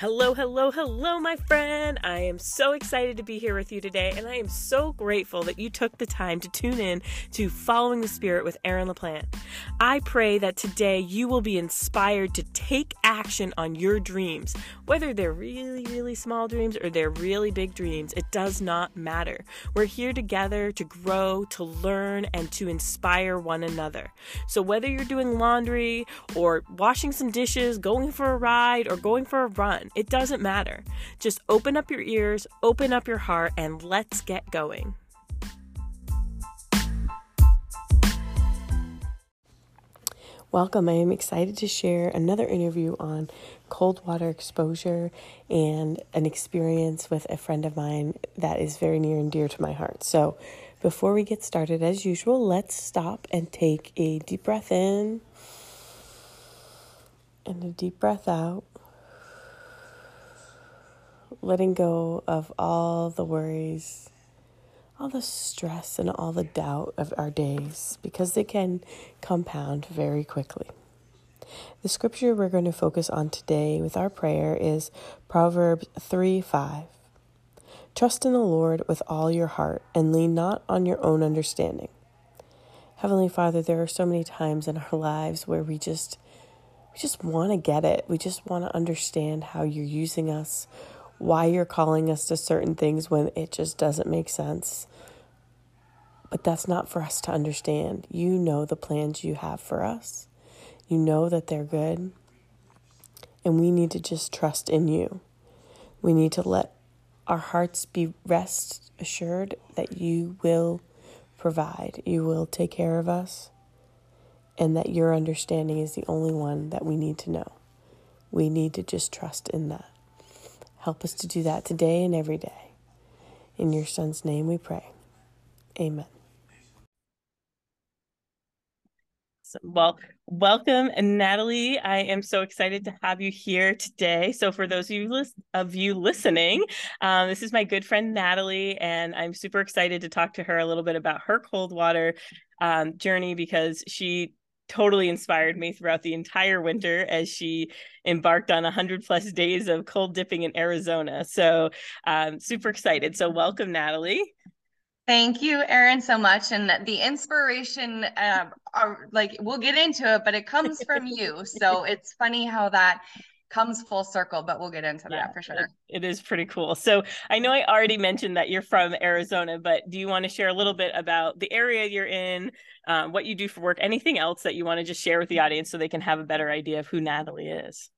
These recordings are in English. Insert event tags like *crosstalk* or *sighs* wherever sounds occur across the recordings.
Hello, hello, hello, my friend. I am so excited to be here with you today, and I am so grateful that you took the time to tune in to Following the Spirit with Erin LaPlante. I pray that today you will be inspired to take action on your dreams, whether they're really, really small dreams or they're really big dreams. It does not matter. We're here together to grow, to learn, and to inspire one another. So, whether you're doing laundry or washing some dishes, going for a ride, or going for a run, it doesn't matter. Just open up your ears, open up your heart, and let's get going. Welcome. I am excited to share another interview on cold water exposure and an experience with a friend of mine that is very near and dear to my heart. So, before we get started, as usual, let's stop and take a deep breath in and a deep breath out letting go of all the worries, all the stress, and all the doubt of our days because they can compound very quickly. The scripture we're going to focus on today with our prayer is Proverbs 3 5. Trust in the Lord with all your heart and lean not on your own understanding. Heavenly Father, there are so many times in our lives where we just we just want to get it. We just want to understand how you're using us, why you're calling us to certain things when it just doesn't make sense. But that's not for us to understand. You know the plans you have for us, you know that they're good. And we need to just trust in you. We need to let our hearts be rest assured that you will provide, you will take care of us, and that your understanding is the only one that we need to know. We need to just trust in that. Help us to do that today and every day. In your Son's name we pray. Amen. Well, welcome, Natalee. I am so excited to have you here today. So, for those of you, of you listening, um, this is my good friend Natalee, and I'm super excited to talk to her a little bit about her cold water um, journey because she totally inspired me throughout the entire winter as she embarked on 100 plus days of cold dipping in Arizona. So, um, super excited. So, welcome, Natalee. Thank you, Erin, so much. And the inspiration, um, are, like, we'll get into it, but it comes from you. So, it's funny how that comes full circle, but we'll get into yeah, that for sure. It is pretty cool. So I know I already mentioned that you're from Arizona, but do you want to share a little bit about the area you're in, um, what you do for work, anything else that you want to just share with the audience so they can have a better idea of who Natalee is?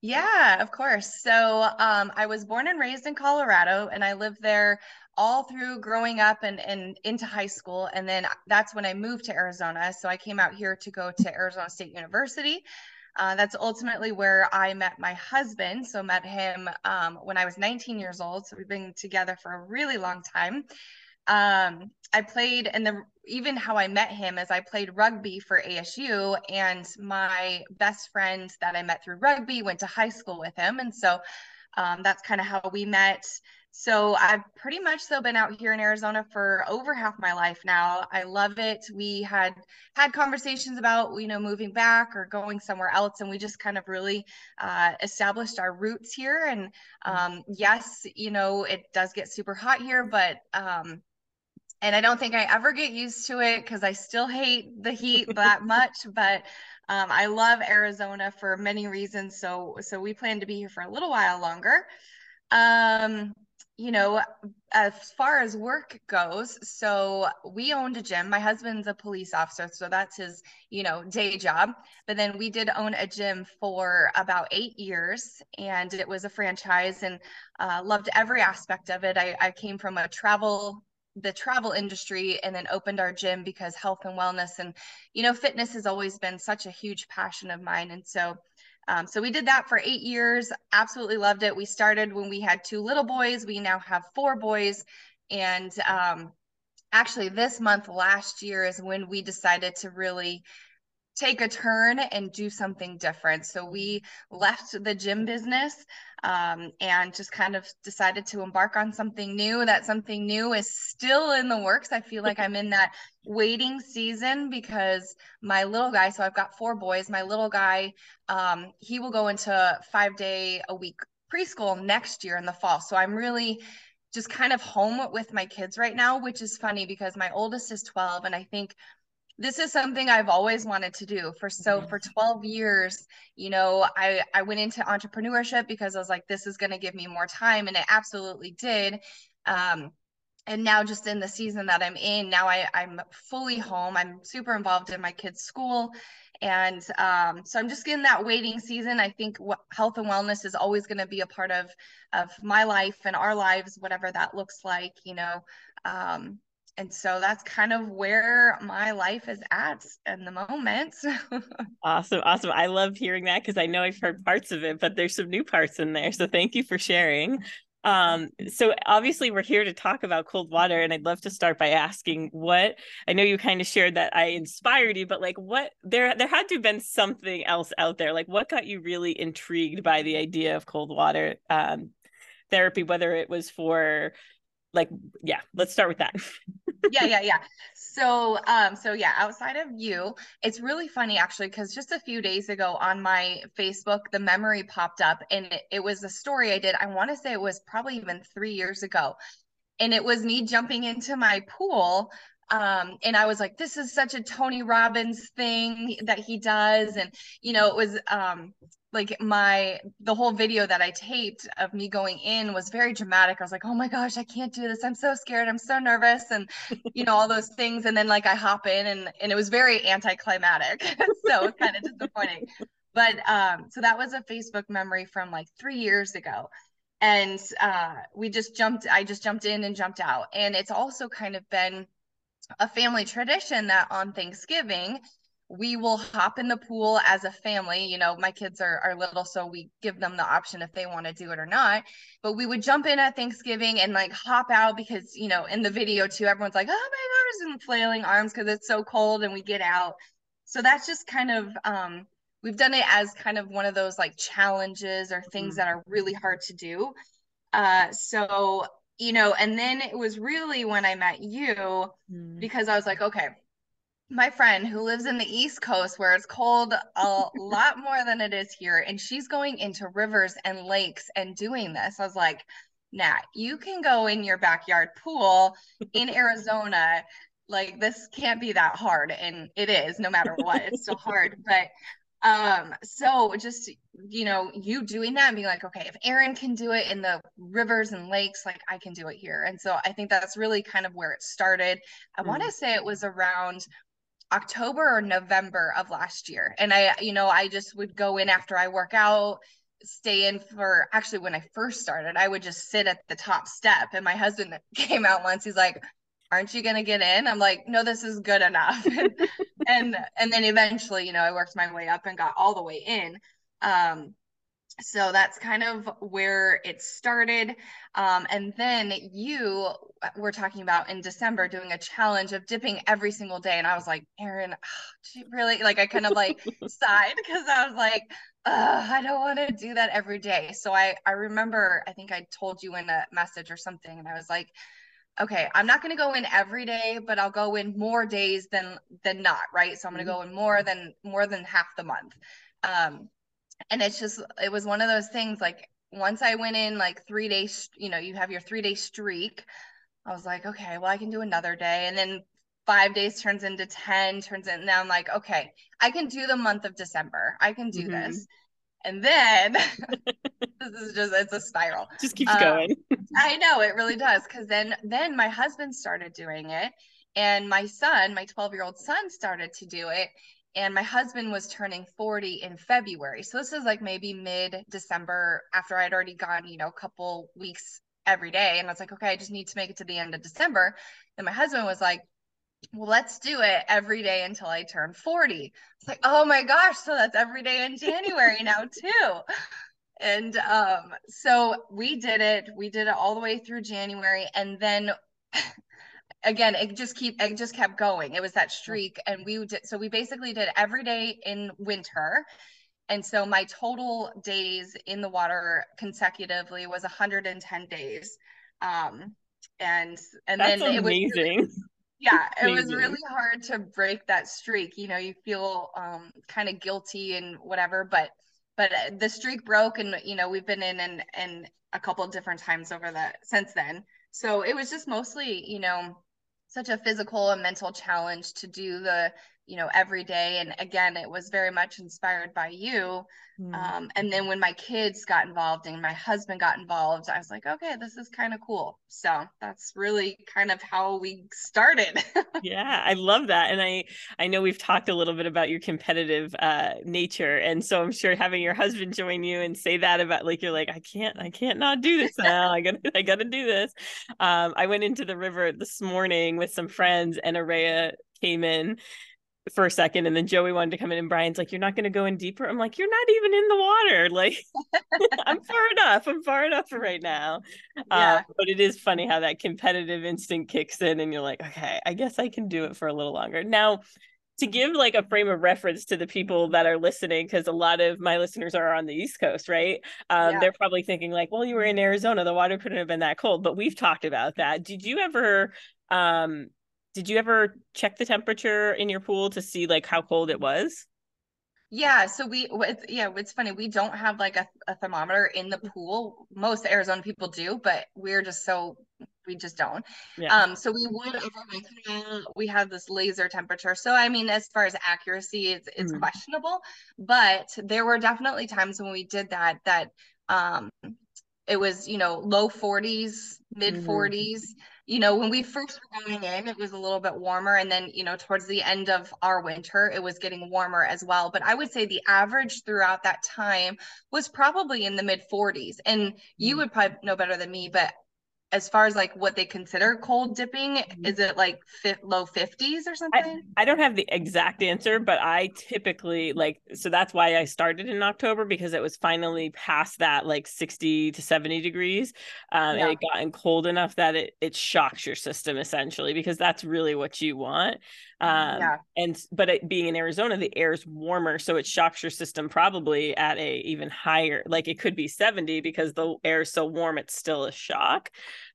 Yeah, of course. So um, I was born and raised in Colorado, and I lived there all through growing up and, and into high school. And then that's when I moved to Arizona. So I came out here to go to Arizona State University. Uh, that's ultimately where I met my husband. So met him um, when I was 19 years old. So we've been together for a really long time. Um, I played, and the even how I met him is I played rugby for ASU, and my best friend that I met through rugby went to high school with him, and so um, that's kind of how we met. So I've pretty much so been out here in Arizona for over half my life now. I love it. We had had conversations about you know moving back or going somewhere else, and we just kind of really uh, established our roots here. And um, yes, you know it does get super hot here, but um, and I don't think I ever get used to it because I still hate the heat that *laughs* much. But um, I love Arizona for many reasons. So so we plan to be here for a little while longer. Um, you know, as far as work goes, so we owned a gym. My husband's a police officer, so that's his, you know, day job. But then we did own a gym for about eight years, and it was a franchise, and uh, loved every aspect of it. I, I came from a travel the travel industry and then opened our gym because health and wellness and you know fitness has always been such a huge passion of mine and so um, so we did that for eight years, absolutely loved it. We started when we had two little boys. We now have four boys. And um, actually, this month last year is when we decided to really take a turn and do something different. So we left the gym business um, and just kind of decided to embark on something new. That something new is still in the works. I feel like I'm in that waiting season because my little guy, so I've got four boys, my little guy, um, he will go into five day a week preschool next year in the fall. So I'm really just kind of home with my kids right now, which is funny because my oldest is 12 and I think this is something I've always wanted to do for so for 12 years, you know, I I went into entrepreneurship because I was like this is going to give me more time and it absolutely did. Um and now just in the season that I'm in, now I I'm fully home. I'm super involved in my kids' school and um, so i'm just in that waiting season i think health and wellness is always going to be a part of of my life and our lives whatever that looks like you know um, and so that's kind of where my life is at in the moment. *laughs* Awesome awesome. I love hearing that because i know i've heard parts of it but there's some new parts in there so thank you for sharing. Um, so obviously we're here to talk about cold water, and I'd love to start by asking what I know you kind of shared that I inspired you, but like what there there had to have been something else out there. Like what got you really intrigued by the idea of cold water um, therapy, whether it was for like yeah let's start with that *laughs* yeah yeah yeah so um so yeah outside of you it's really funny actually because just a few days ago on my facebook the memory popped up and it, it was a story i did i want to say it was probably even three years ago and it was me jumping into my pool um, and I was like, this is such a Tony Robbins thing that he does. And, you know, it was um, like my the whole video that I taped of me going in was very dramatic. I was like, "Oh my gosh, I can't do this. I'm so scared. I'm so nervous." And you know, all those things and then like I hop in and and it was very anticlimactic. *laughs* so it's kind of disappointing. But um so that was a Facebook memory from like 3 years ago. And uh we just jumped I just jumped in and jumped out. And it's also kind of been a family tradition that on Thanksgiving we will hop in the pool as a family. You know, my kids are, are little, so we give them the option if they want to do it or not. But we would jump in at Thanksgiving and like hop out because, you know, in the video too, everyone's like, oh my gosh, and flailing arms because it's so cold and we get out. So that's just kind of, um, we've done it as kind of one of those like challenges or things mm-hmm. that are really hard to do. Uh, so, you know, and then it was really when I met you mm-hmm. because I was like, okay, my friend who lives in the East Coast where it's cold a lot more than it is here, and she's going into rivers and lakes and doing this. I was like, Nat, you can go in your backyard pool in Arizona. Like this can't be that hard. And it is, no matter what, it's still hard. *laughs* But um, so just you know, you doing that and being like, okay, if Erin can do it in the rivers and lakes, like I can do it here. And so I think that's really kind of where it started. I mm. want to say it was around October or November of last year. And I, you know, I just would go in after I work out, stay in for actually when I first started, I would just sit at the top step. And my husband *laughs* came out once, he's like, Aren't you gonna get in? I'm like, no, this is good enough. *laughs* and and then eventually, you know, I worked my way up and got all the way in. Um, so that's kind of where it started. Um, and then you were talking about in december doing a challenge of dipping every single day. And i was like erin oh, really? Like i kind of like *laughs* sighed because i was like i don't want to do that every day. So i i remember i think i told you in a message or something and i was like okay i'm not going to go in every day but i'll go in more days than than not right? So i'm going to mm-hmm. go in more than more than half the month. Um and it's just it was one of those things like once i went in like three days you know you have your three day streak i was like okay well i can do another day. And then five days turns into 10 turns in now i'm like okay i can do the month of december. I can do mm-hmm. this. And then *laughs* this is just it's a spiral. Just keeps um, going. *laughs* I know it really does. Because then then my husband started doing it and my son my 12 year old son started to do it and my husband was turning 40 in February. So this is like maybe mid December after I'd already gone, you know, a couple weeks every day. And I was like, okay, I just need to make it to the end of December. And my husband was like, well, let's do it every day until I turn 40. It's like, oh my gosh, so that's every day in January now too. And um, so we did it. We did it all the way through January. And then again it just keep it just kept going. It was that streak and we did so we basically did every day in winter. And so my total days in the water consecutively was 110 days. Um and and That's then it was amazing. Yeah it amazing. was really hard to break that streak. You know you feel um kind of guilty and whatever but but uh, the streak broke and you know we've been in and and a couple of different times over that since then. So it was just mostly you know such a physical and mental challenge to do the you know every day and again it was very much inspired by you. Mm. um, and then when my kids got involved and my husband got involved i was like okay this is kind of cool. So that's really kind of how we started. *laughs* Yeah i love that and i i know we've talked a little bit about your competitive uh, nature and so i'm sure having your husband join you and say that about like you're like i can't i can't not do this now. I gotta i gotta do this. Um, i went into the river this morning with some friends and araya came in for a second and then Joey wanted to come in and Brian's like, You're not gonna go in deeper. I'm like, You're not even in the water. *laughs* Like *laughs* I'm far enough. I'm far enough for right now. Yeah. Uh, but it is funny how that competitive instinct kicks in and you're like, okay, I guess I can do it for a little longer. Now to give like a frame of reference to the people that are listening because a lot of my listeners are on the east coast right um, yeah. they're probably thinking like well you were in arizona the water couldn't have been that cold but we've talked about that did you ever um, did you ever check the temperature in your pool to see like how cold it was? Yeah, so we it's, yeah, it's funny. We don't have like a, a thermometer in the pool. Most Arizona people do, but we're just so we just don't. Yeah. Um, so we would we have this laser temperature. So I mean, as far as accuracy, it's it's mm questionable, but there were definitely times when we did that that um it was you know low 40s mid 40s mm-hmm you know, when we first were going in, it was a little bit warmer. And then, you know, towards the end of our winter, it was getting warmer as well. But I would say the average throughout that time was probably in the mid 40s. And you mm. would probably know better than me, but as far as like what they consider cold dipping mm-hmm. is it like fi- low 50s or something I, I, don't have the exact answer but i typically like so that's why i started in october because it was finally past that like 60 to 70 degrees um, yeah. and it gotten cold enough that it, it shocks your system essentially because that's really what you want um, yeah. and but it, being in arizona the air is warmer so it shocks your system probably at a even higher like it could be 70 because the air is so warm it's still a shock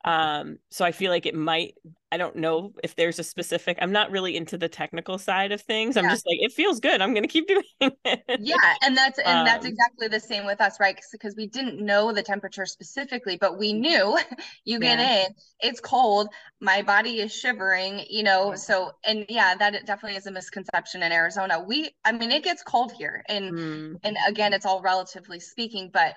um, so I feel like it might, I don't know if there's a specific, I'm not really into the technical side of things. I'm just like, it feels good. I'm going to keep *laughs* doing it. Yeah. And that's, and um, that's exactly the same with us, right? Because we didn't know the temperature specifically, but we knew *laughs* you get yeah. in, it's cold. My body is shivering, you know? So, and yeah, that definitely is a misconception in Arizona. We, I mean, it gets cold here and, mm. and again, it's all relatively speaking, but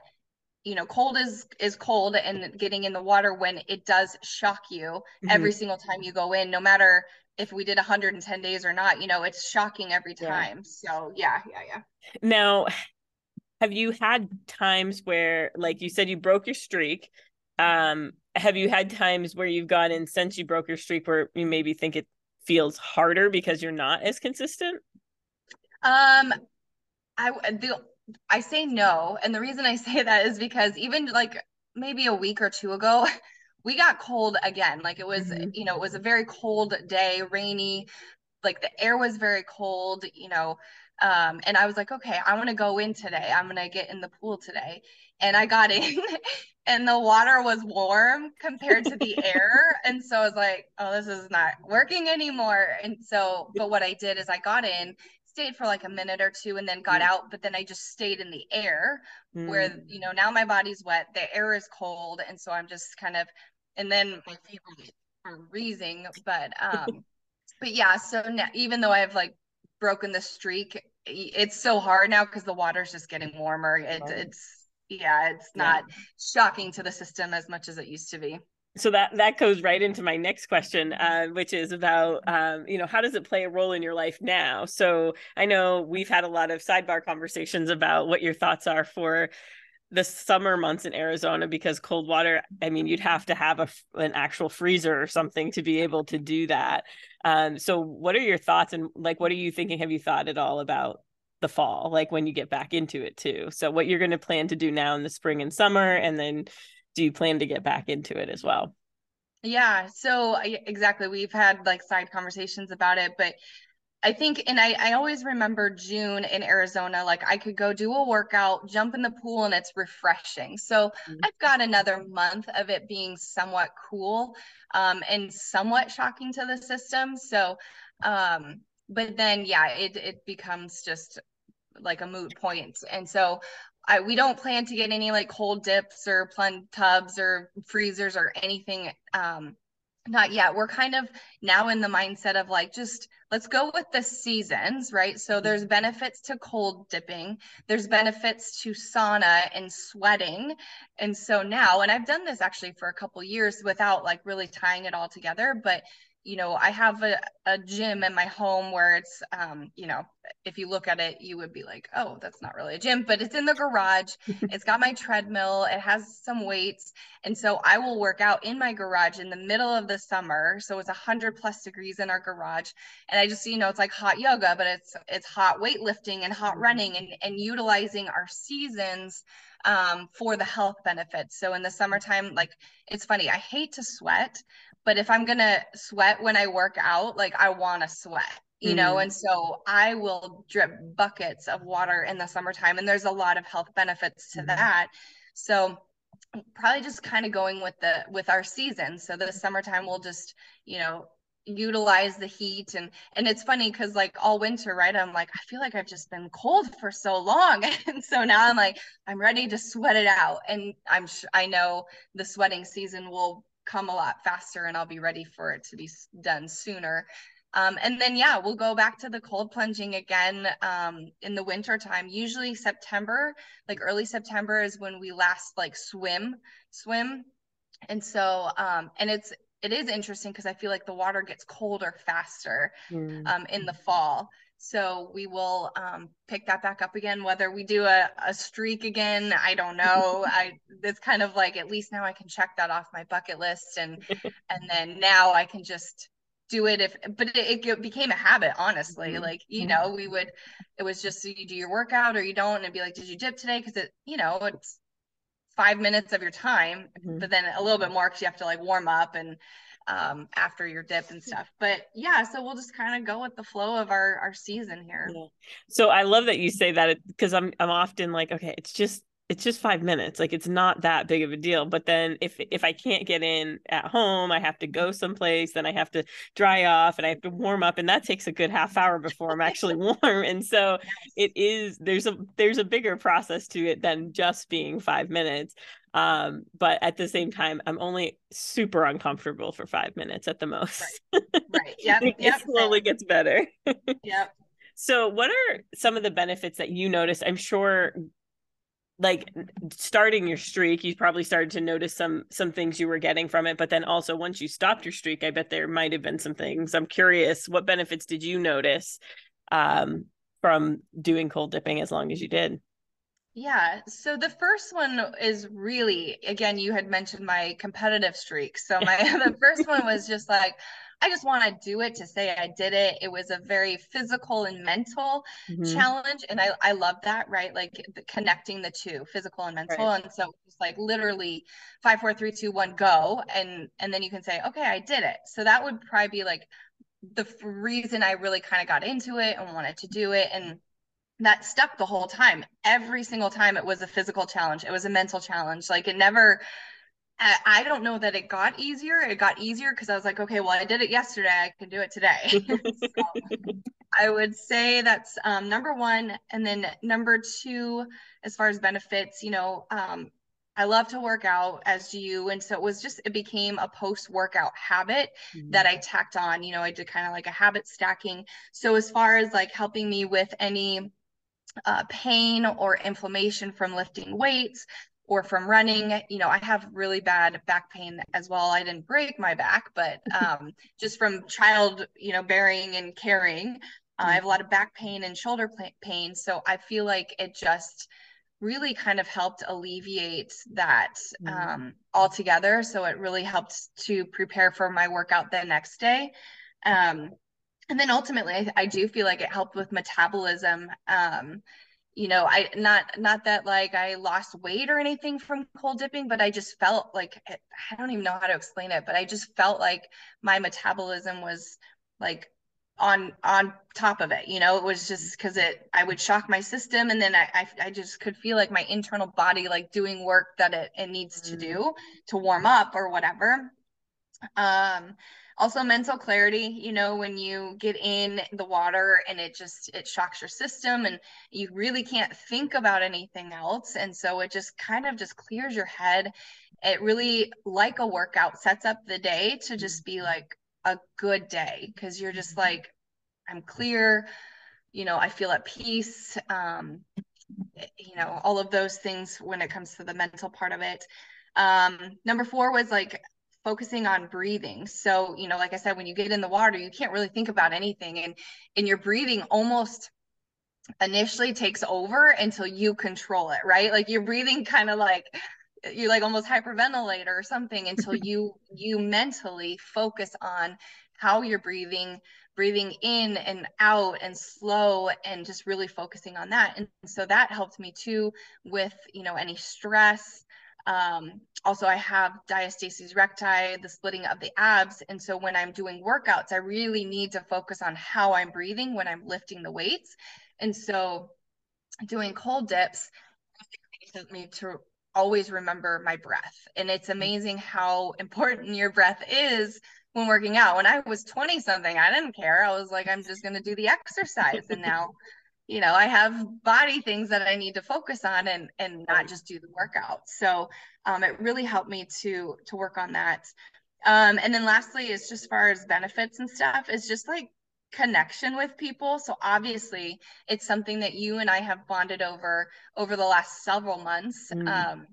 you know cold is is cold and getting in the water when it does shock you mm-hmm. every single time you go in no matter if we did 110 days or not you know it's shocking every time yeah. so yeah yeah yeah now have you had times where like you said you broke your streak um have you had times where you've gone in since you broke your streak where you maybe think it feels harder because you're not as consistent um I the I say no. And the reason I *laughs* say that is because even like maybe a week or two ago, *laughs* we got cold again. Like it was, mm-hmm. you know, it was a very cold day, rainy, like the air was very cold, you know. Um, and I was like, okay, I want to go in today. I'm gonna get in the pool today. And I got *laughs* in and the water was warm compared to the air. And so I was like, oh, this is not working anymore. And so, but what I did is I got in stayed for like a minute or two and then got out but then i just stayed in the air mm. where you know now my body's wet the air is cold and so i'm just kind of and then my feet are freezing but um *laughs* but yeah so now, even though i've like broken the streak it's so hard now because the water's just getting warmer it, it's yeah it's not yeah. shocking to the system as much as it used to be so that that goes right into my next question uh, which is about um, you know how does it play a role in your life now? So i know we've had a lot of sidebar conversations about what your thoughts are for the summer months in arizona because cold water i mean you'd have to have a, an actual freezer or something to be able to do that. Um, so what are your thoughts and like what are you thinking? Have you thought at all about the fall like when you get back into it too? So what you're going to plan to do now in the spring and summer and then do you plan to get back into it as well? Yeah, so exactly. We've had like side conversations about it, but I think, and I, I always remember June in Arizona, like I could go do a workout, jump in the pool, and it's refreshing. So mm-hmm. I've got another month of it being somewhat cool um, and somewhat shocking to the system. So, um, but then, yeah, it, it becomes just like a moot point. And so I we don't plan to get any like cold dips or plunge tubs or freezers or anything um not yet. We're kind of now in the mindset of like just let's go with the seasons, right? So mm-hmm. there's benefits to cold dipping, there's benefits to sauna and sweating. And so now, and I've done this actually for a couple years without like really tying it all together, but you know, I have a, a gym in my home where it's, um, you know, if you look at it, you would be like, oh, that's not really a gym, but it's in the garage. *laughs* it's got my treadmill, it has some weights. And so I will work out in my garage in the middle of the summer. So it's 100 plus degrees in our garage. And I just, you know, it's like hot yoga, but it's, it's hot weightlifting and hot running and, and utilizing our seasons um, for the health benefits. So in the summertime, like it's funny, I hate to sweat, but if I'm gonna sweat when I work out, like I want to sweat, you mm. know, and so I will drip buckets of water in the summertime, and there's a lot of health benefits to mm. that. So probably just kind of going with the with our season. So the summertime we'll just, you know, utilize the heat and and it's funny because like all winter right i'm like i feel like i've just been cold for so long *laughs* and so now i'm like i'm ready to sweat it out and i'm i know the sweating season will come a lot faster and I'll be ready for it to be done sooner. Um, and then, yeah, we'll go back to the cold plunging again um, in the winter time. Usually September, like early September is when we last like swim, swim. And so, um, and it's, it is interesting because I feel like the water gets colder faster mm. um, in the fall. So we will um, pick that back up again. Whether we do a, a streak again, I don't know. *laughs* I it's kind of like at least now I can check that off my bucket list, and *laughs* and then now I can just do it if. But it, it became a habit, honestly. Mm-hmm. Like you know, we would. It was just so you do your workout or you don't, and it'd be like, did you dip today? Because it, you know, it's five minutes of your time, mm-hmm. but then a little bit more because you have to like warm up and um, after your dip and stuff. But yeah, so we'll just kind of go with the flow of our our season here. Yeah. So I love that you say that because I'm I'm often like, okay, it's just it's just five minutes like it's not that big of a deal but then if if i can't get in at home i have to go someplace then i have to dry off and i have to warm up and that takes a good half hour before i'm actually *laughs* warm and so it is there's a there's a bigger process to it than just being five minutes um but at the same time i'm only super uncomfortable for five minutes at the most. Right, right. *laughs* yeah it yep. slowly gets better. *laughs* Yeah so what are some of the benefits that you noticed? I'm sure like starting your streak you probably started to notice some some things you were getting from it but then also once you stopped your streak i bet there might have been some things. I'm curious what benefits did you notice um, from doing cold dipping as long as you did yeah so the first one is really again you had mentioned my competitive streak so my *laughs* the first one was just like I just want to do it to say I did it. It was a very physical and mental mm-hmm. challenge. And I, I love that, right? Like the, connecting the two, physical and mental. Right. And so it's like literally five, four, three, two, one, go. And and then you can say, okay, I did it. So that would probably be like the reason I really kind of got into it and wanted to do it. And that stuck the whole time. Every single time it was a physical challenge. It was a mental challenge. Like it never I don't know that it got easier. It got easier because I was like, okay, well, I did it yesterday. I can do it today. *laughs* so I would say that's um, number one. And then number two, as far as benefits, you know, um, I love to work out, as do you. And so it was just, it became a post workout habit mm-hmm. that I tacked on. You know, I did kind of like a habit stacking. So as far as like helping me with any uh, pain or inflammation from lifting weights, or from running. You know, I have really bad back pain as well. I didn't break my back, but *laughs* um, just from child, you know, bearing and carrying, uh, I have a lot of back pain and shoulder pain. So I feel like it just really kind of helped alleviate that mm-hmm. um, altogether. So it really helped to prepare for my workout the next day. Um, and then ultimately, I, I, do feel like it helped with metabolism. Um, you know i not not that like i lost weight or anything from cold dipping but i just felt like i don't even know how to explain it but i just felt like my metabolism was like on on top of it. You know it was just because it i would shock my system and then I, I, I just could feel like my internal body like doing work that it, it needs to do to warm up or whatever. Um also mental clarity you know when you get in the water and it just it shocks your system and you really can't think about anything else. And so it just kind of just clears your head. It really like a workout sets up the day to just be like a good day because you're just like i'm clear you know i feel at peace um you know all of those things when it comes to the mental part of it. Um number four was like focusing on breathing. So, you know, like I said, when you get in the water, you can't really think about anything and and your breathing almost initially takes over until you control it, right? Like your breathing kind of like you like almost hyperventilate or something until *laughs* you you mentally focus on how you're breathing breathing in and out and slow and just really focusing on that and so that helped me too with you know any stress um, also, I have diastasis recti, the splitting of the abs. And so when I'm doing workouts, I really need to focus on how I'm breathing when I'm lifting the weights. And so doing cold dips helped me to always remember my breath. And it's amazing how important your breath is when working out. When I was 20 something, I didn't care. I was like, I'm just going to do the exercise. And now *laughs* you know i have body things that i need to focus on and and not just do the workout. So um, it really helped me to to work on that. Um, and then lastly is just as far as benefits and stuff is just like connection with people. So obviously it's something that you and i have bonded over over the last several months. Mm. um,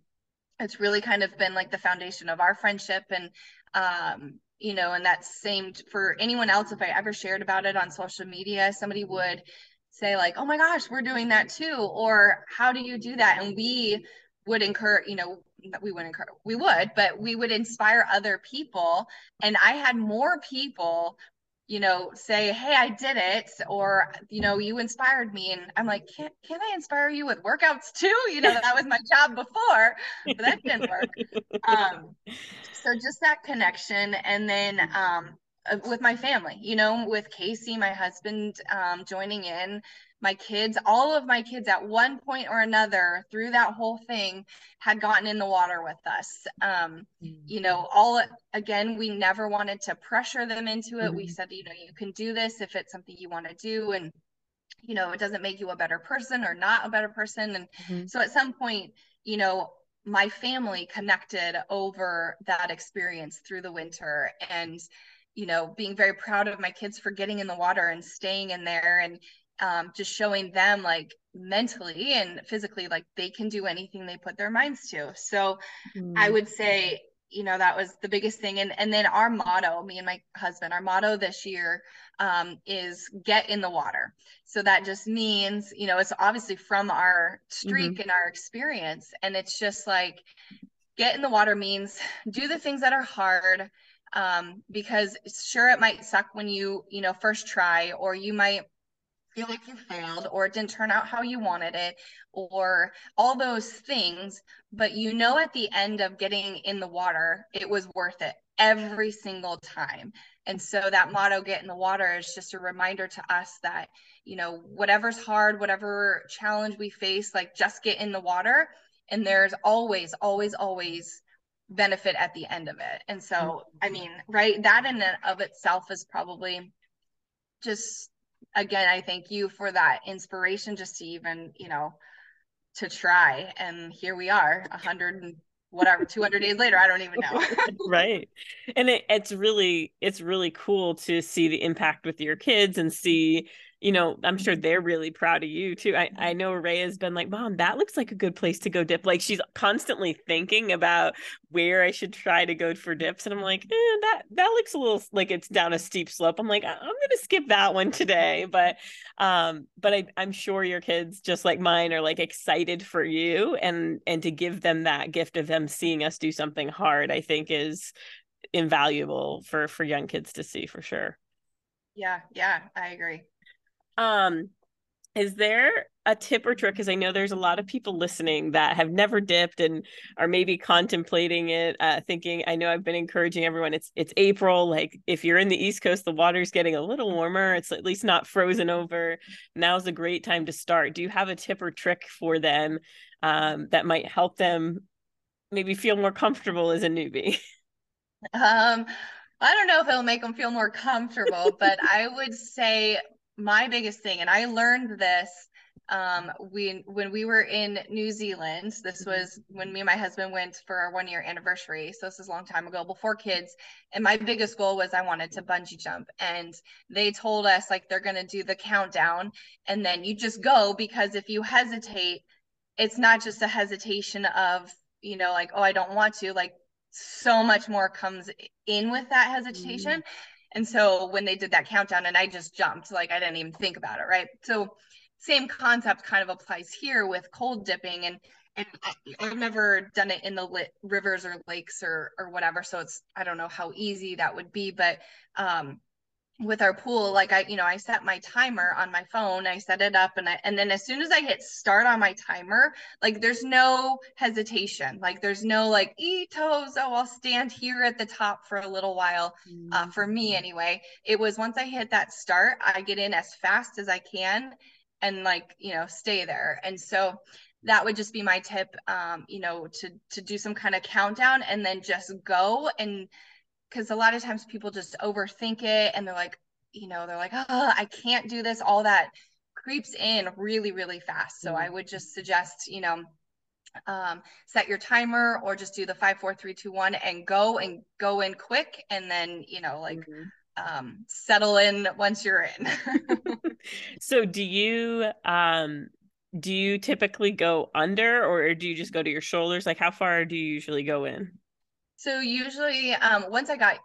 it's really kind of been like the foundation of our friendship and um, you know and that's same for anyone else if i ever shared about it on social media somebody would say like oh my gosh we're doing that too or how do you do that? And we would encourage you know we would encourage we would but we would inspire other people. And i had more people you know say hey i did it or you know you inspired me. And i'm like can, can i inspire you with workouts too? *laughs* You know that was my job before but that didn't work. Um so just that connection. And then um with my family, you know, with Casey, my husband, um, joining in, my kids, all of my kids at one point or another through that whole thing had gotten in the water with us. Um, mm-hmm. You know, all again, we never wanted to pressure them into it. Mm-hmm. We said, you know, you can do this if it's something you want to do. And, you know, it doesn't make you a better person or not a better person. And mm-hmm. so at some point, you know, my family connected over that experience through the winter. And, you know, being very proud of my kids for getting in the water and staying in there and um, just showing them like mentally and physically like they can do anything they put their minds to. So mm. I would say, you know, that was the biggest thing. And and then our motto, me and my husband, our motto this year um, is get in the water. So that just means, you know, it's obviously from our streak mm-hmm. and our experience. And it's just like get in the water means do the things that are hard um, because sure it might suck when you you know first try or you might feel like you failed or it didn't turn out how you wanted it or all those things. But you know at the end of getting in the water it was worth it every single time. And so that motto get in the water is just a reminder to us that you know whatever's hard whatever challenge we face like just get in the water. And there's always always always benefit at the end of it. And so, mm-hmm. I mean, right, that in and of itself is probably just again, I thank you for that inspiration just to even, you know, to try. And here we are, a hundred and whatever 200 days later i don't even know *laughs* *laughs* right and it, it's really it's really cool to see the impact with your kids and see you know, I'm sure they're really proud of you too. I, I know Ray has been like, Mom, that looks like a good place to go dip. Like she's constantly thinking about where I should try to go for dips. And I'm like, eh, that that looks a little like it's down a steep slope. I'm like, I'm gonna skip that one today. But um, but I, I'm sure your kids, just like mine, are like excited for you and and to give them that gift of them seeing us do something hard, I think is invaluable for for young kids to see for sure. Yeah, yeah, I agree. Um, is there a tip or trick? Because I know there's a lot of people listening that have never dipped and are maybe contemplating it, uh, thinking. I know I've been encouraging everyone. It's it's April. Like if you're in the East Coast, the water's getting a little warmer. It's at least not frozen over. Now's a great time to start. Do you have a tip or trick for them um, that might help them maybe feel more comfortable as a newbie? *laughs* Um, I don't know if it'll make them feel more comfortable, but I would say my biggest thing, and I learned this um we when we were in new zealand this mm-hmm. was when me and my husband went for our one year anniversary so this is a long time ago before kids and my biggest goal was i wanted to bungee jump and they told us like they're going to do the countdown and then you just go because if you hesitate it's not just a hesitation of you know like oh i don't want to like so much more comes in with that hesitation mm-hmm. And so when they did that countdown and i just jumped like i didn't even think about it right? So same concept kind of applies here with cold dipping and and I, have never done it in the lit rivers or lakes or or whatever so it's i don't know how easy that would be but um with our pool like i you know i set my timer on my phone i set it up and i and then as soon as i hit start on my timer like there's no hesitation like there's no like e toes oh i'll stand here at the top for a little while uh, for me mm. anyway it was once i hit that start i get in as fast as i can and like you know stay there and so that would just be my tip um you know to to do some kind of countdown and then just go and because a lot of times people just overthink it and they're like you know they're like oh i can't do this all that creeps in really really fast so mm-hmm. i would just suggest you know um, set your timer or just do the five four three two one and go and go in quick and then you know like mm-hmm um, settle in once you're in. *laughs* *laughs* so do you um do you typically go under or do you just go to your shoulders? Like how far do you usually go in? So usually um once I got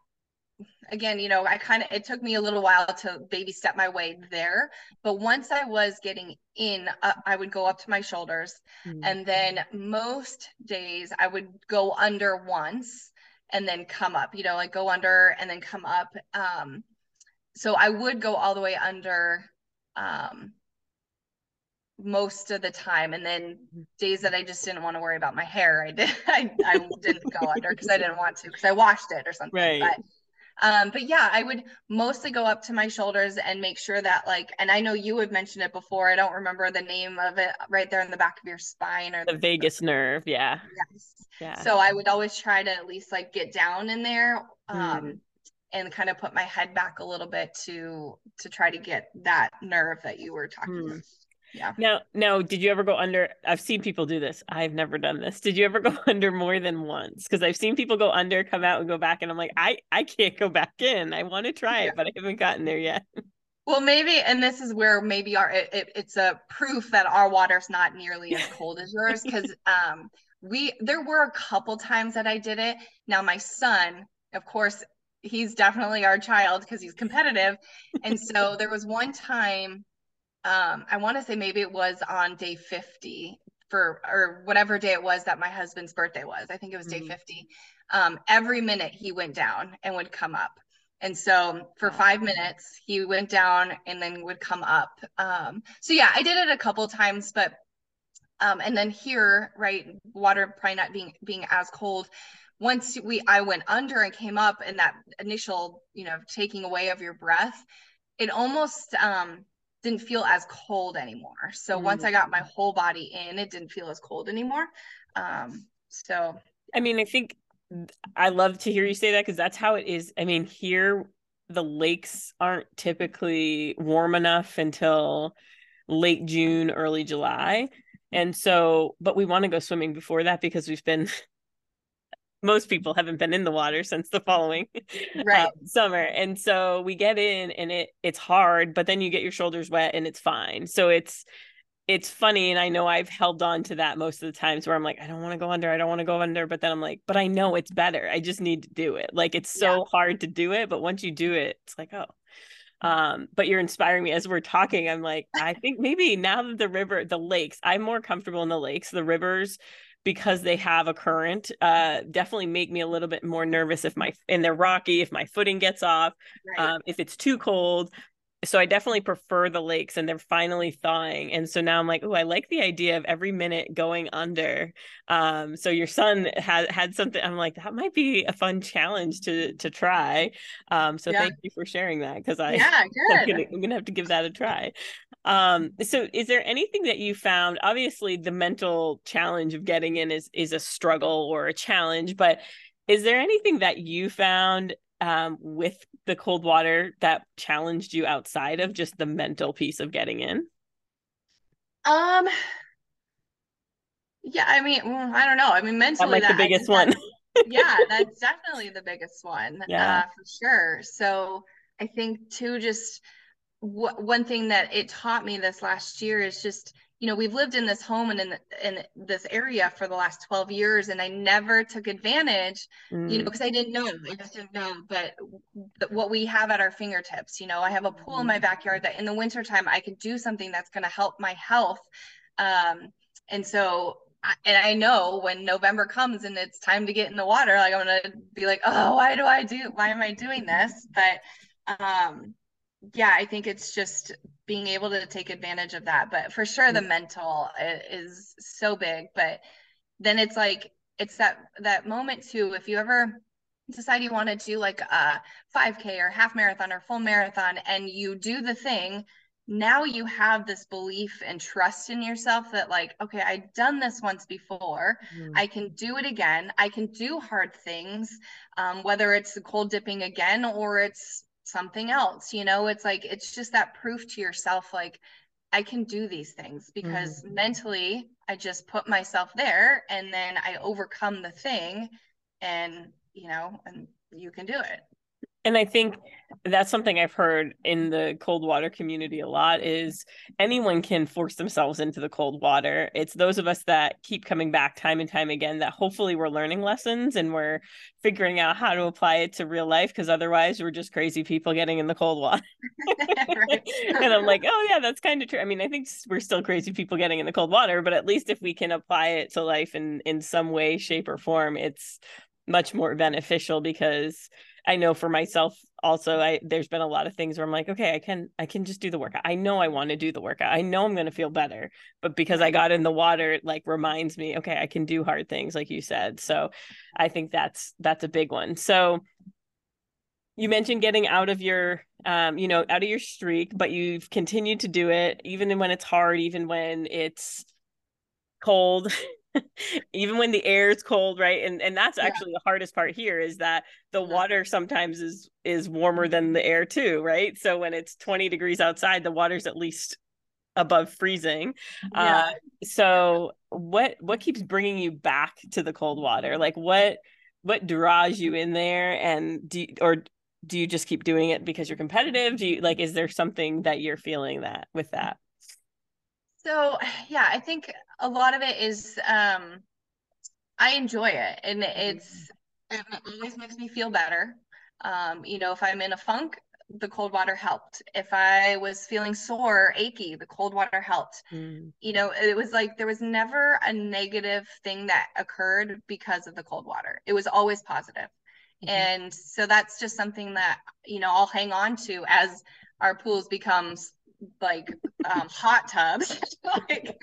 again, you know, I kind of it took me a little while to baby step my way there, but once I was getting in, uh, I would go up to my shoulders, mm-hmm. and then most days I would go under once, and then come up, you know, like go under and then come up. Um, so I would go all the way under um, most of the time. And then days that I just didn't want to worry about my hair, I did, *laughs* I, I didn't go under because I didn't want to because I washed it or something. Right. But, um, but yeah, I would mostly go up to my shoulders and make sure that like, and I know you have mentioned it before. I don't remember the name of it right there in the back of your spine or the, the vagus nerve. Yeah. Yes. Yeah. So I would always try to at least like get down in there. Um, mm. and kind of put my head back a little bit to to try to get that nerve that you were talking mm. about yeah. Now now did you ever go under i've seen people do this. I've never done this. Did you ever go *laughs* under more than once? Because i've seen people go under come out and go back and i'm like i i can't go back in. I want to try yeah. it but i haven't gotten there yet. *laughs* Well maybe and this is where maybe our it, it, it's a proof that our water's not nearly as *laughs* cold as yours because um we there were a couple times that i did it. Now my son of course he's definitely our child because he's competitive. And so there was one time um, I want to say maybe it was on day 50 for or whatever day it was that my husband's birthday was. I think it was day mm-hmm. 50. Um, every minute he went down and would come up. And so for five minutes, he went down and then would come up. Um, so yeah, I did it a couple times, but um, and then here, right, water probably not being being as cold. Once we I went under and came up, and that initial, you know, taking away of your breath, it almost um didn't feel as cold anymore. So mm. once I got my whole body in, it didn't feel as cold anymore. Um, so I mean, I think I love to hear you say that because that's how it is. I mean, here the lakes aren't typically warm enough until late June, early July. And so, but we want to go swimming before that because we've been most people haven't been in the water since the following *laughs* right. um, summer and so we get in and it it's hard but then you get your shoulders wet and it's fine so it's it's funny and i know i've held on to that most of the times where i'm like i don't want to go under i don't want to go under but then i'm like but i know it's better i just need to do it like it's so yeah. hard to do it but once you do it it's like oh um but you're inspiring me as we're talking i'm like i think maybe now that the river the lakes i'm more comfortable in the lakes the rivers because they have a current uh, definitely make me a little bit more nervous if my and they're rocky if my footing gets off right. um, if it's too cold so i definitely prefer the lakes and they're finally thawing and so now i'm like oh i like the idea of every minute going under um, so your son had had something i'm like that might be a fun challenge to to try um, so yeah. thank you for sharing that because i yeah. *laughs* I'm, gonna, I'm gonna have to give that a try um, so is there anything that you found? Obviously, the mental challenge of getting in is is a struggle or a challenge, but is there anything that you found um, with the cold water that challenged you outside of just the mental piece of getting in? Um, yeah, I mean, I don't know. I mean, mentally, that, like the biggest one. *laughs* yeah, *laughs* that's definitely the biggest one. Yeah, uh, for sure. So I think too, just one thing that it taught me this last year is just you know we've lived in this home and in in this area for the last 12 years and i never took advantage mm. you know because mm. i didn't know i just didn't know but what we have at our fingertips you know i have a pool in my mm. backyard that in the wintertime i could do something that's going to help my health um, and so and I know when November comes and it's time to get in the water, like I'm gonna be like, oh, why do I do? Why am I doing this? But um, yeah, I think it's just being able to take advantage of that. But for sure, the mm. mental is so big. But then it's like it's that that moment too. If you ever decide you want to do like a 5K or half marathon or full marathon, and you do the thing now you have this belief and trust in yourself that like okay i've done this once before mm. i can do it again i can do hard things um, whether it's the cold dipping again or it's something else you know it's like it's just that proof to yourself like i can do these things because mm. mentally i just put myself there and then i overcome the thing and you know and you can do it and i think that's something i've heard in the cold water community a lot is anyone can force themselves into the cold water. It's those of us that keep coming back time and time again that hopefully we're learning lessons and we're figuring out how to apply it to real life because otherwise we're just crazy people getting in the cold water *laughs* *laughs* and i'm like oh yeah that's kind of true. I mean i think we're still crazy people getting in the cold water but at least if we can apply it to life in in some way shape or form it's much more beneficial because I know for myself also I there's been a lot of things where I'm like, okay, I can I can just do the workout. I know I want to do the workout. I know I'm going to feel better, but because I got in the water it like reminds me, okay, I can do hard things like you said. So I think that's that's a big one. So you mentioned getting out of your um you know, out of your streak, but you've continued to do it even when it's hard, even when it's cold *laughs* *laughs* even when the air is cold right? And and that's actually yeah. the hardest part here is that the water sometimes is is warmer than the air too right? So when it's 20 degrees outside the water's at least above freezing. Yeah. uh so what what keeps bringing you back to the cold water? Like what what draws you in there? And do you, or do you just keep doing it because you're competitive? Do you like is there something that you're feeling that with that? So *sighs* yeah, I think a lot of it is um I enjoy it and mm-hmm. it's it always makes me feel better. Um, you know, if I'm in a funk, the cold water helped. If I was feeling sore, achy, the cold water helped. Mm. You know, it was like there was never a negative thing that occurred because of the cold water. It was always positive. Mm-hmm. And so that's just something that, you know, I'll hang on to as our pools becomes like um, hot tubs. *laughs* like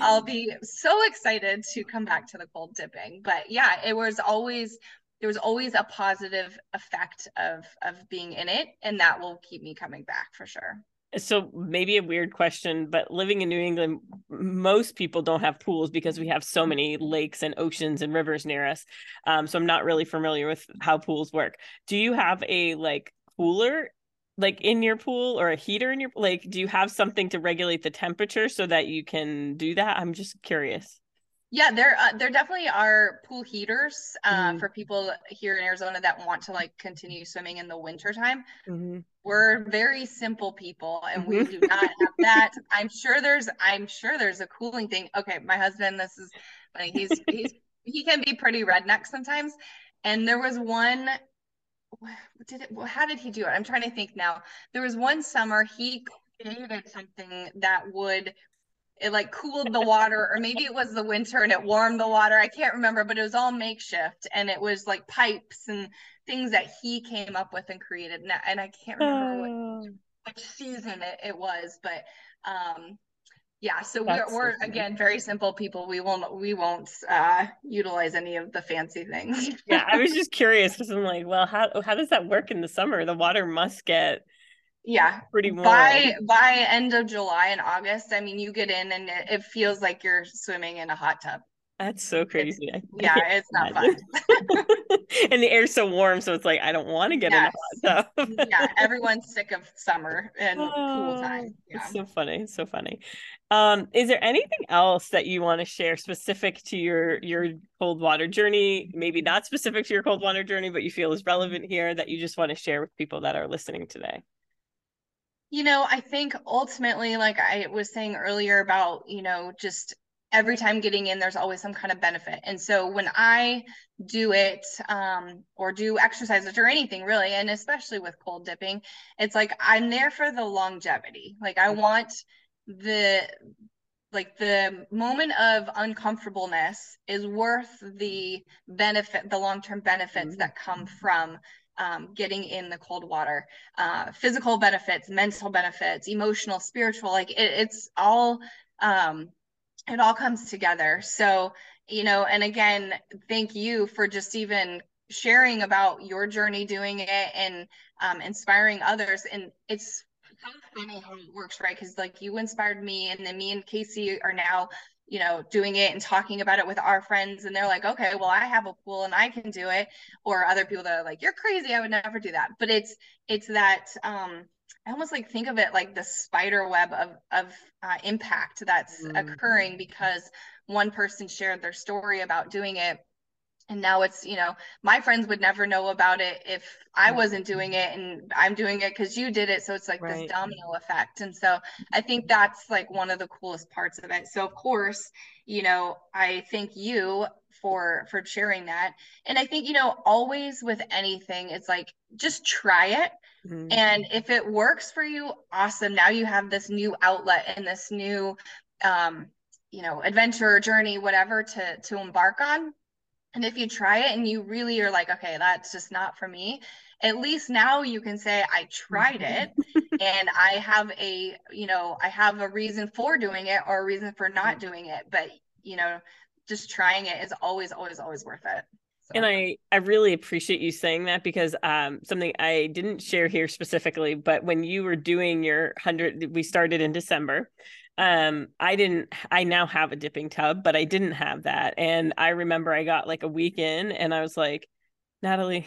I'll be so excited to come back to the cold dipping. But yeah, it was always there was always a positive effect of of being in it, and that will keep me coming back for sure. So maybe a weird question, but living in New England, most people don't have pools because we have so many lakes and oceans and rivers near us. Um, so I'm not really familiar with how pools work. Do you have a like cooler like in your pool or a heater in your like do you have something to regulate the temperature so that you can do that i'm just curious yeah there uh, there definitely are pool heaters uh, mm-hmm. for people here in arizona that want to like continue swimming in the wintertime mm-hmm. we're very simple people and mm-hmm. we do not have that *laughs* i'm sure there's i'm sure there's a cooling thing okay my husband this is funny he's he's he can be pretty redneck sometimes and there was one did it how did he do it? I'm trying to think now. There was one summer he created something that would it like cooled the water or maybe it was the winter and it warmed the water. I can't remember but it was all makeshift and it was like pipes and things that he came up with and created. And, and i can't remember oh. what, which season it, it was but um yeah so That's we're, we're again very simple people. We won't we won't uh utilize any of the fancy things. *laughs* Yeah i was just curious because i'm like well how how does that work in the summer? The water must get yeah. pretty warm. By by end of july and august i mean you get in and it, it feels like you're swimming in a hot tub That's so crazy. It's, yeah, it's not fun. *laughs* and the air's so warm, so it's like I don't want to get yes. in a hot tub. yeah, everyone's sick of summer and oh, pool time. Yeah. It's so funny. It's so funny. Um, is there anything else that you want to share specific to your your cold water journey? Maybe not specific to your cold water journey, but you feel is relevant here that you just want to share with people that are listening today? You know, I think ultimately, like I was saying earlier about, you know, just every time getting in there's always some kind of benefit. And so when i do it um, or do exercises or anything really and especially with cold dipping it's like i'm there for the longevity. Like i want the like the moment of uncomfortableness is worth the benefit the long-term benefits mm-hmm. that come from um, getting in the cold water. Uh, physical benefits mental benefits emotional spiritual like it, it's all um, it all comes together. So, you know, and again, thank you for just even sharing about your journey doing it and um, inspiring others. And it's so funny how it works, right? Because like you inspired me, and then me and Casey are now, you know, doing it and talking about it with our friends, and they're like, okay, well, I have a pool and I can do it. Or other people that are like, you're crazy, I would never do that. But it's it's that um I almost like think of it like the spider web of of uh, impact that's mm. occurring because one person shared their story about doing it. And now it's you know my friends would never know about it if i wasn't doing it and i'm doing it because you did it. So it's like right. this domino effect. And so i think that's like one of the coolest parts of it. So of course you know i thank you for for sharing that. And i think you know always with anything it's like just try it. Mm-hmm. and if it works for you awesome. Now you have this new outlet and this new um you know adventure journey whatever to to embark on. And if you try it and you really are like okay that's just not for me at least now you can say i tried it *laughs* and i have a you know i have a reason for doing it or a reason for not doing it. But you know just trying it is always always always worth it so. and i i really appreciate you saying that because um something i didn't share here specifically but when you were doing your 100 we started in december um i didn't i now have a dipping tub but i didn't have that and i remember i got like a week in and i was like natalee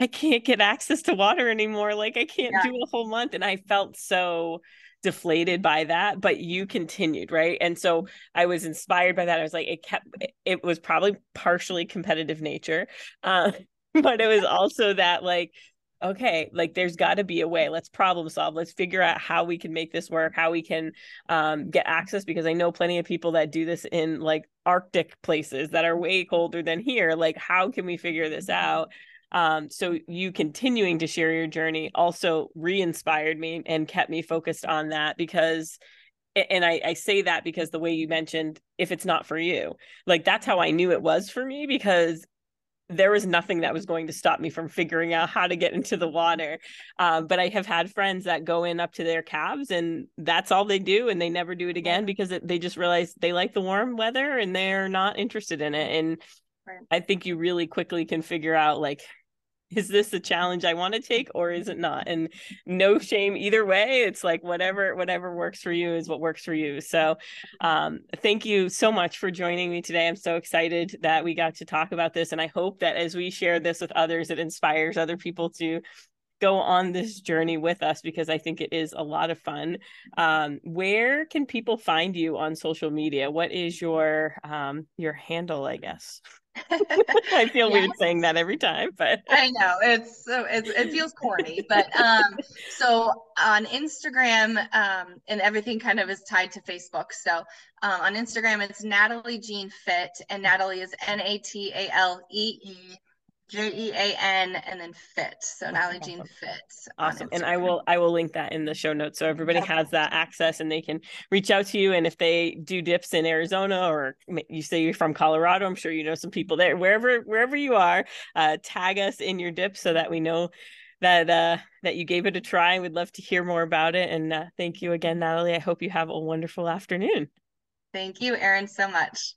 i can't get access to water anymore like i can't yeah. do a whole month and i felt so deflated by that but you continued right? And so i was inspired by that. I was like it kept it was probably partially competitive nature uh, *laughs* but it was also that like okay like there's got to be a way. Let's problem solve. Let's figure out how we can make this work how we can um, get access because i know plenty of people that do this in like arctic places that are way colder than here. Like how can we figure this out um, so you continuing to share your journey also re-inspired me and kept me focused on that because and I, I say that because the way you mentioned if it's not for you like that's how i knew it was for me because there was nothing that was going to stop me from figuring out how to get into the water. Um, but I have had friends that go in up to their calves and that's all they do. And they never do it again because it, they just realize they like the warm weather and they're not interested in it. And right. I think you really quickly can figure out like, is this a challenge I want to take or is it not? And no shame either way. It's like whatever whatever works for you is what works for you. So um, thank you so much for joining me today. I'm so excited that we got to talk about this. And I hope that as we share this with others, it inspires other people to go on this journey with us because I think it is a lot of fun. Um, where can people find you on social media? What is your um, your handle, I guess? *laughs* I feel yes. weird saying that every time, but *laughs* I know it's so it's, it feels corny. But um, so on Instagram, um, and everything kind of is tied to Facebook. So um, on Instagram, it's Natalee Jean Fit, and Natalee is N A T A L E E J E A N and then fit. So Natalee Jean Fits. Awesome. And I will I will link that in the show notes so everybody has that access and they can reach out to you. And if they do dips in Arizona or you say you're from Colorado, I'm sure you know some people there. Wherever wherever you are, uh, tag us in your dip so that we know that uh that you gave it a try. We'd love to hear more about it. And uh, thank you again, Natalee. I hope you have a wonderful afternoon. Thank you, Erin, so much.